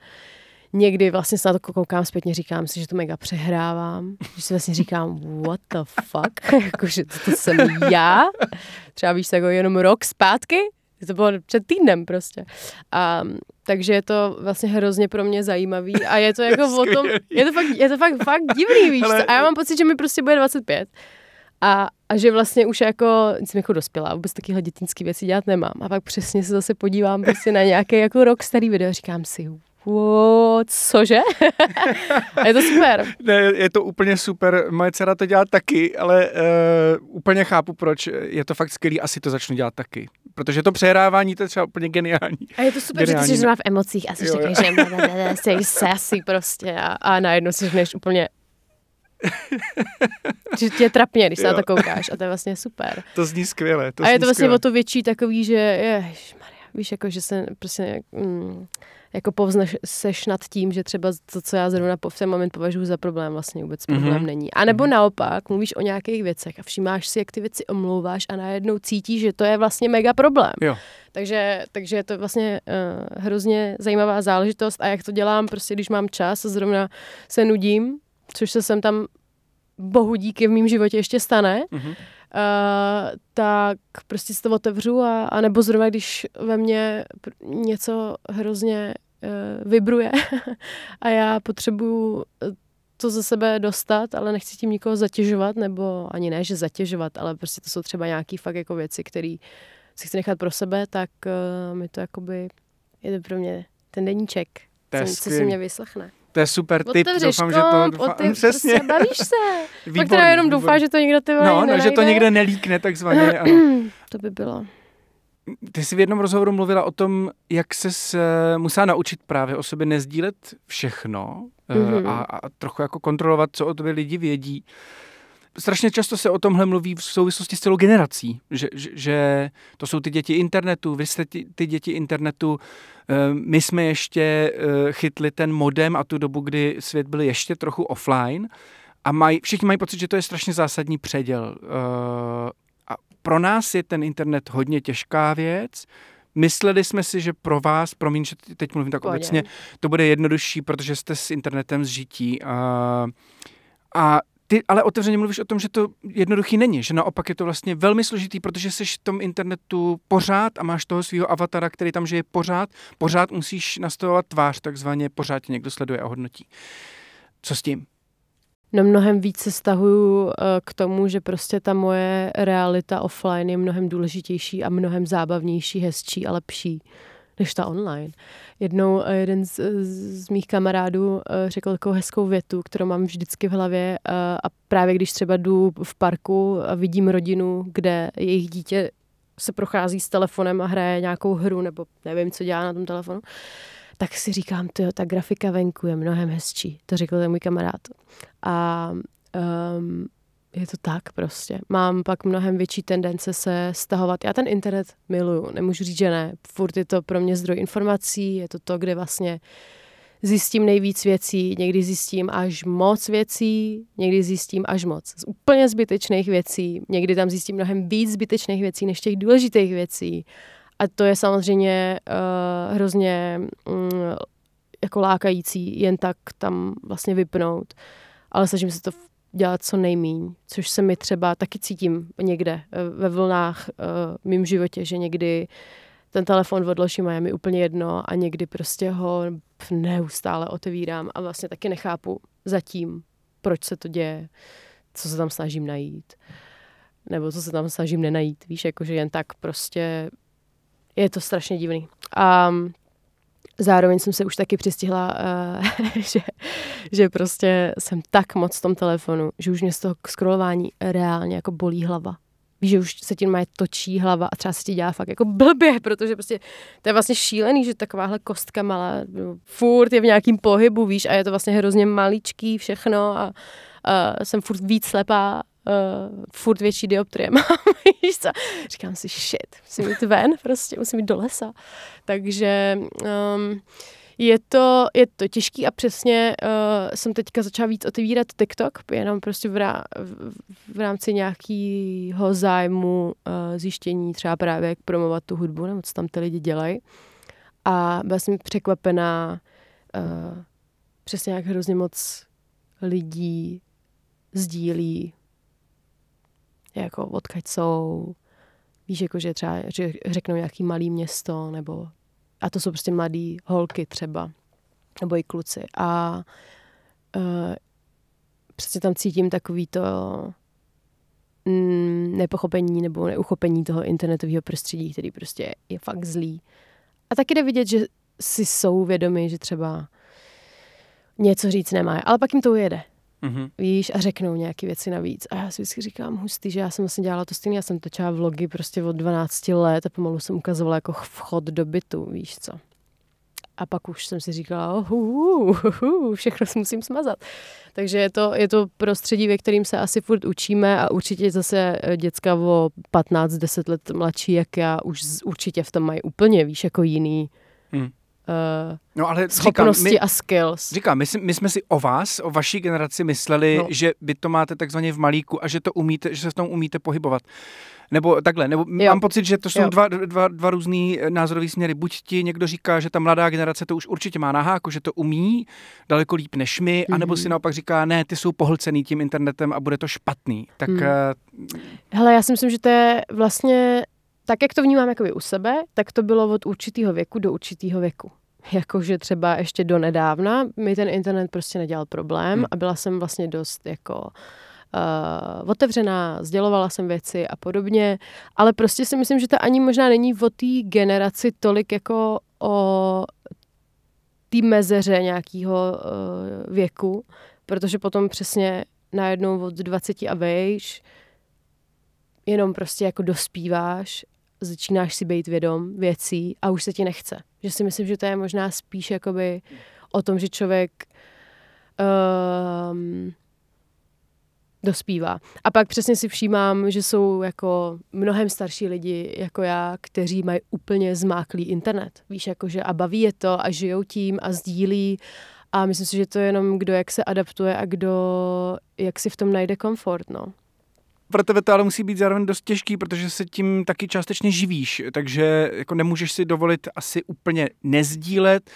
někdy vlastně se na to koukám zpětně, říkám si, že to mega přehrávám, že si vlastně říkám, what the fuck, *laughs* jakože to, to jsem já, třeba víš, jako jenom rok zpátky, to bylo před týdnem prostě. A, takže je to vlastně hrozně pro mě zajímavý a je to *laughs* jako o tom, je to fakt, je to fakt, fakt divný, víš Ale... A já mám pocit, že mi prostě bude 25 A, a že vlastně už jako, jsem jako dospělá, vůbec takovéhle dětinské věci dělat nemám. A pak přesně se zase podívám prostě na nějaký jako rok starý video a říkám si, wow, cože? *laughs* a je to super. Ne, je to úplně super. Moje dcera to dělá taky, ale uh, úplně chápu, proč. Je to fakt skvělý, asi to začnu dělat taky. Protože to přehrávání to je třeba úplně geniální. A je to super, geniální. že ty jsi v emocích a jsi říkáš, že jsi sassy prostě a, a najednou si řekneš úplně *laughs* že tě je trapně, když se jo. na to koukáš a to je vlastně super. To zní skvěle. To a je to vlastně skvěle. o to větší takový, že ježišmarja, víš, jako že se prostě mm, jako povzneš seš nad tím, že třeba to, co já zrovna v ten moment považuji za problém, vlastně vůbec mm-hmm. problém není. A nebo mm-hmm. naopak, mluvíš o nějakých věcech a všímáš si, jak ty věci omlouváš a najednou cítíš, že to je vlastně mega problém. Jo. Takže, takže je to vlastně uh, hrozně zajímavá záležitost a jak to dělám, prostě když mám čas a zrovna se nudím, což se sem tam bohu díky v mém životě ještě stane, mm-hmm. uh, tak prostě si to otevřu a, a nebo zrovna, když ve mně něco hrozně uh, vibruje *laughs* a já potřebuju eh, to ze sebe dostat, ale nechci tím nikoho zatěžovat, nebo ani ne, že zatěžovat, ale prostě to jsou třeba nějaké fakt jako věci, které si chci nechat pro sebe, tak uh, mi to jakoby, je to pro mě ten deníček, co, co si mě vyslechne. To je super tip, Otevřeš doufám, komp, že to... Doufám, otevř, *laughs* přesně. Prostě bavíš se. *laughs* Výborný, Pak teda jenom doufáš, že to někdo ty No, no, že to někde nelíkne takzvaně. *clears throat* Ano. to by bylo. Ty jsi v jednom rozhovoru mluvila o tom, jak se musela naučit právě o sobě nezdílet všechno mm-hmm. a, a trochu jako kontrolovat, co o tobě lidi vědí. Strašně často se o tomhle mluví v souvislosti s celou generací, že, že, že to jsou ty děti internetu, vy jste ty, ty děti internetu, Ehm, my jsme ještě eh, chytli ten modem a tu dobu, kdy svět byl ještě trochu offline a maj, všichni mají pocit, že to je strašně zásadní předěl. Ehm, a pro nás je ten internet hodně těžká věc, Mysleli jsme si, že pro vás, promiň, že teď mluvím tak obecně, to bude jednodušší, protože jste s internetem zžití. A, a ty ale otevřeně mluvíš o tom, že to jednoduchý není, že naopak je to vlastně velmi složitý, protože jsi v tom internetu pořád a máš toho svého avatara, který tam žije pořád, pořád musíš nastavovat tvář, takzvaně pořád někdo sleduje a hodnotí. Co s tím? No mnohem víc se stahuju eh, k tomu, že prostě ta moje realita offline je mnohem důležitější a mnohem zábavnější, hezčí a lepší než ta online. Jednou eh, jeden z, z mých kamarádů eh, řekl takovou hezkou větu, kterou mám vždycky v hlavě eh, a právě když třeba jdu v parku a vidím rodinu, kde jejich dítě se prochází s telefonem a hraje nějakou hru nebo nevím, co dělá na tom telefonu, tak si říkám, to ta grafika venku je mnohem hezčí. To řekl ten můj kamarád. A um, je to tak prostě. Mám pak mnohem větší tendence se stahovat. Já ten internet miluju, nemůžu říct, že ne. Furt je to pro mě zdroj informací, je to to, kde vlastně zjistím nejvíc věcí, někdy zjistím až moc věcí, někdy zjistím až moc z úplně zbytečných věcí, někdy tam zjistím mnohem víc zbytečných věcí než těch důležitých věcí. A to je samozřejmě uh, hrozně um, jako lákající jen tak tam vlastně vypnout. Ale snažím se to dělat co nejmíň, což se mi třeba taky cítím někde eh, ve vlnách uh, mým životě, že někdy ten telefon odložím a je mi úplně jedno a někdy prostě ho neustále otevírám a vlastně taky nechápu zatím, proč se to děje, co se tam snažím najít, nebo co se tam snažím nenajít, víš, jakože jen tak prostě je to strašně divný. A Zároveň jsem se už taky přistihla, uh, *laughs* že, že prostě jsem tak moc v tom telefonu, že už mě z toho scrollování reálně jako bolí hlava. Víš, že už se tím má točí hlava a třeba se ti dělá fakt jako blbě, protože prostě to je vlastně šílený, že takováhle kostka malá furt je v nějakým pohybu, víš, a je to vlastně hrozně maličký všechno a, a jsem furt víc slepá uh, furt větší dioptrie *laughs* mám, víš co? Říkám si, shit, musím jít ven, prostě musím jít do lesa. Takže um, je to, je to těžký a přesně uh, jsem teďka začala víc otevírat TikTok, jenom prostě v, rá, v, v rámci nějakého zájmu uh, zjištění třeba právě jak promovat tu hudbu, nebo co tam ty lidi dělají. A byla jsem překvapená uh, přesně jak hrozně moc lidí sdílí jako odkaď jsou, víš, jako že třeba řeknou nějaký malý město, nebo a to jsou prostě mladý holky třeba, nebo i kluci. A uh, přesně tam cítím takový to mm, nepochopení nebo neuchopení toho internetového prostředí, který prostě je fakt zlý. A taky jde vidět, že si jsou vědomi, že třeba něco říct nemají, ale pak jim to ujede. Mm-hmm. Víš, a řeknou nějaké věci navíc. A já si vždycky říkám, hustý, že já jsem vlastně dělala to stejné, já jsem točila vlogy prostě od 12 let a pomalu jsem ukazovala jako vchod do bytu, víš co. A pak už jsem si říkala, oh, uh, uh, uh, všechno si musím smazat. Takže je to, je to prostředí, ve kterým se asi furt učíme a určitě zase eh, děcka o 15-10 let mladší, jak já, už určitě v tom mají úplně, víš, jako jiný hmm uh, no, ale schopnosti říkám, my, a skills. Říkám, my, my jsme si o vás, o vaší generaci mysleli, no. že vy to máte takzvaně v malíku a že to umíte, že se v tom umíte pohybovat. Nebo takhle, nebo jo. mám pocit, že to jsou dva, dva, dva různý eh, názorové směry. Buď ti někdo říká, že ta mladá generace to už určitě má na háku, že to umí daleko líp než my, mm-hmm. anebo si naopak říká, ne, ty jsou pohlcený tím internetem a bude to špatný. Tak... Mm. Uh... Hele, já si myslím, že to je vlastně tak, jak to vnímám jakoby u sebe, tak to bylo od určitého věku do určitého věku. *laughs* Jakože třeba ještě do nedávna mi ten internet prostě nedělal problém hmm. a byla jsem vlastně dost jako uh, otevřená, sdělovala jsem věci a podobně, ale prostě si myslím, že to ani možná není o té generaci tolik jako o té mezeře nějakého uh, věku, protože potom přesně najednou od 20 a vejš jenom prostě jako dospíváš začínáš si být vědom věcí a už se ti nechce. Že si myslím, že to je možná spíš jakoby o tom, že člověk um, dospívá. A pak přesně si všímám, že jsou jako mnohem starší lidi jako já, kteří mají úplně zmáklý internet. Víš, jakože a baví je to a žijou tím a sdílí a myslím si, že to je jenom kdo jak se adaptuje a kdo jak si v tom najde komfort, no pro tebe to ale musí být zároveň dost těžký, protože se tím taky částečně živíš, takže jako nemůžeš si dovolit asi úplně nezdílet,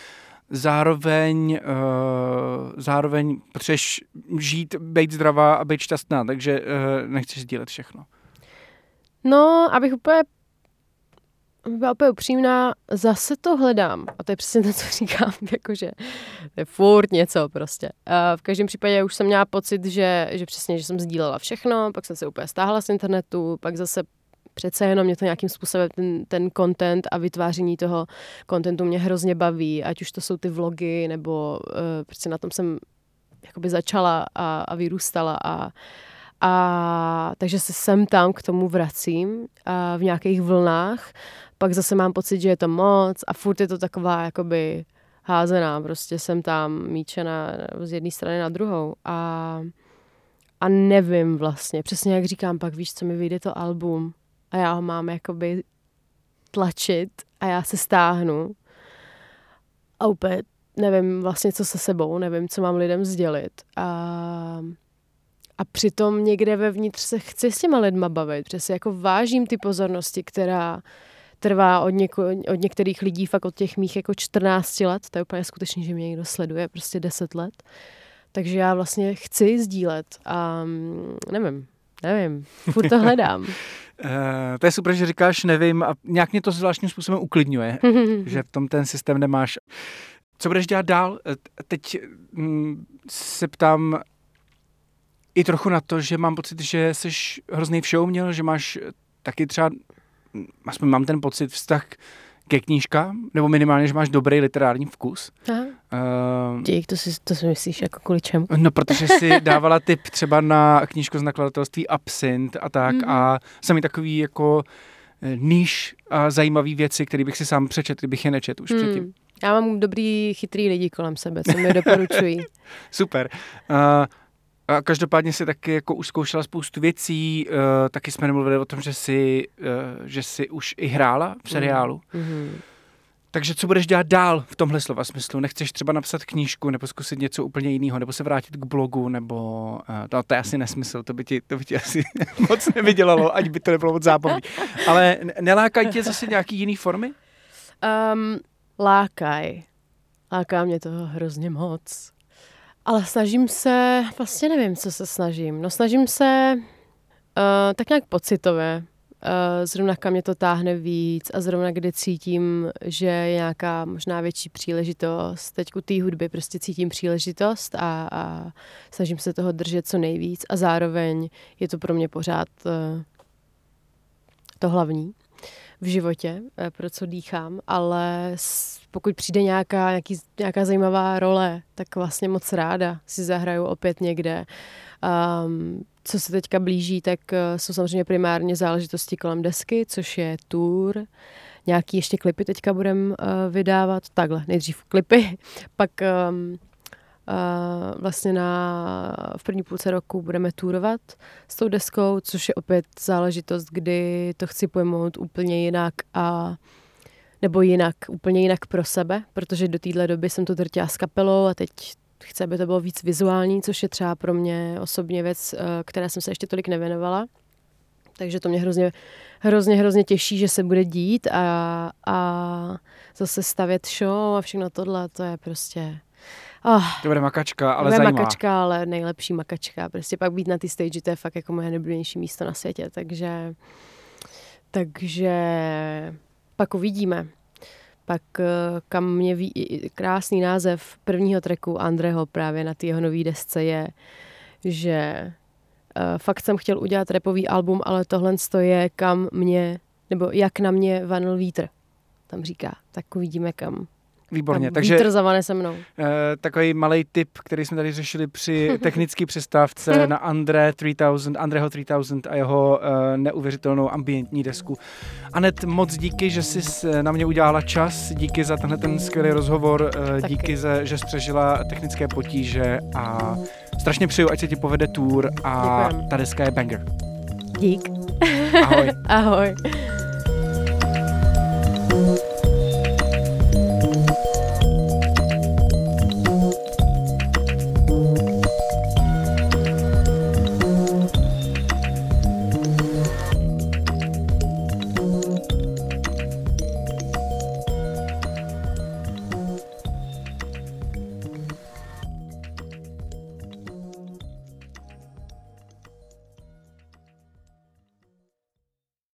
zároveň, uh, zároveň potřebuješ žít, být zdravá a být šťastná, takže uh, nechceš sdílet všechno. No, abych úplně byla úplně upřímná, zase to hledám. A to je přesně to, co říkám, *laughs* jakože to je furt něco prostě. A v každém případě už jsem měla pocit, že, že přesně, že jsem sdílela všechno, pak jsem se úplně stáhla z internetu, pak zase přece jenom mě to nějakým způsobem ten, ten content a vytváření toho contentu mě hrozně baví, ať už to jsou ty vlogy, nebo uh, prostě na tom jsem jakoby začala a, a vyrůstala a, a takže se sem tam k tomu vracím a v nějakých vlnách. Pak zase mám pocit, že je to moc a furt je to taková jakoby házená, prostě jsem tam míčena z jedné strany na druhou. A, a nevím vlastně, přesně jak říkám, pak víš, co mi vyjde to album. A já ho mám jakoby tlačit a já se stáhnu. A úplně nevím vlastně, co se sebou, nevím, co mám lidem sdělit. A, a přitom někde vevnitř se chci s těma lidma bavit, přesně jako vážím ty pozornosti, která trvá od, něko, od některých lidí fakt od těch mých jako 14 let, to je úplně skutečně, že mě někdo sleduje prostě 10 let. Takže já vlastně chci sdílet a mm, nevím, nevím, furt to hledám. Uh, *laughs* to je super, že říkáš nevím a nějak mě to zvláštním způsobem uklidňuje, *laughs* že v tom ten systém nemáš. Co budeš dělat dál? Eh, teď mm, se ptám i trochu na to, že mám pocit, že jsi hrozný všeouměl, že máš taky třeba aspoň mám ten pocit, vztah ke knížkám, nebo minimálně, že máš dobrý literární vkus. Aha. Uh, Dík, to si, to si myslíš jako kvůli čemu? No, protože si *laughs* dávala tip třeba na knížku z nakladatelství Absint a tak mm-hmm. a sami takový jako eh, níž a zajímavý věci, které bych si sám přečet, kdybych je nečet už mm. předtím. Já mám dobrý, chytrý lidi kolem sebe, co mi doporučují. *laughs* Super. Uh, a každopádně si taky jako už zkoušela spoustu věcí, uh, taky jsme nemluvili o tom, že jsi, uh, že jsi už i hrála v seriálu. Mm-hmm. Takže co budeš dělat dál v tomhle slova smyslu? Nechceš třeba napsat knížku, nebo zkusit něco úplně jiného, nebo se vrátit k blogu, nebo uh, to, to je asi nesmysl, to by ti, to by ti asi *laughs* moc nevydělalo, ať by to nebylo moc zábavný. Ale nelákají tě zase nějaký jiný formy? Um, lákaj. Láká mě toho hrozně moc. Ale snažím se, vlastně nevím, co se snažím. No snažím se uh, tak nějak pocitově zrovna kam mě to táhne víc a zrovna kde cítím, že je nějaká možná větší příležitost. Teď u té hudby prostě cítím příležitost a, a snažím se toho držet co nejvíc a zároveň je to pro mě pořád uh, to hlavní v životě, eh, pro co dýchám, ale pokud přijde nějaká, nějaký, nějaká zajímavá role, tak vlastně moc ráda si zahraju opět někde. Um, co se teďka blíží, tak uh, jsou samozřejmě primárně záležitosti kolem desky, což je tour, nějaký ještě klipy teďka budeme uh, vydávat, takhle, nejdřív klipy, *laughs* pak um, vlastně na, v první půlce roku budeme tourovat s tou deskou, což je opět záležitost, kdy to chci pojmout úplně jinak a nebo jinak, úplně jinak pro sebe, protože do téhle doby jsem to drtila s kapelou a teď chci, aby to bylo víc vizuální, což je třeba pro mě osobně věc, eh, které jsem se ještě tolik nevěnovala. Takže to mě hrozně, hrozně, hrozně těší, že se bude dít a, a zase stavět show a všechno tohle, to je prostě Oh, to bude makačka, ale zajímavá. makačka, ale nejlepší makačka. Prostě pak být na té stage, to je fakt jako moje nejoblíbenější místo na světě, takže takže pak uvidíme. Pak eh, kam mě ví, krásný název prvního treku Andreho právě na té jeho nový desce je, že uh, fakt jsem chtěl udělat repový album, ale tohle je kam mě, nebo jak na mě vanil vítr, tam říká. Tak uvidíme kam Výborně, takže... Zavane se mnou. Eh, e, takový malý tip, který jsme tady řešili při *laughs* technické přestávce na André 3000, Andreho 3000 a jeho e, neuvěřitelnou ambientní desku. Anet, moc díky, že jsi eh, na mě udělala čas, díky za tenhle ten skvělý rozhovor, e, díky, za, že jsi přežila technické potíže a strašně přeju, ať se ti povede tour a Děkujem. ta deska je banger. Dík. Ahoj. *laughs* Ahoj.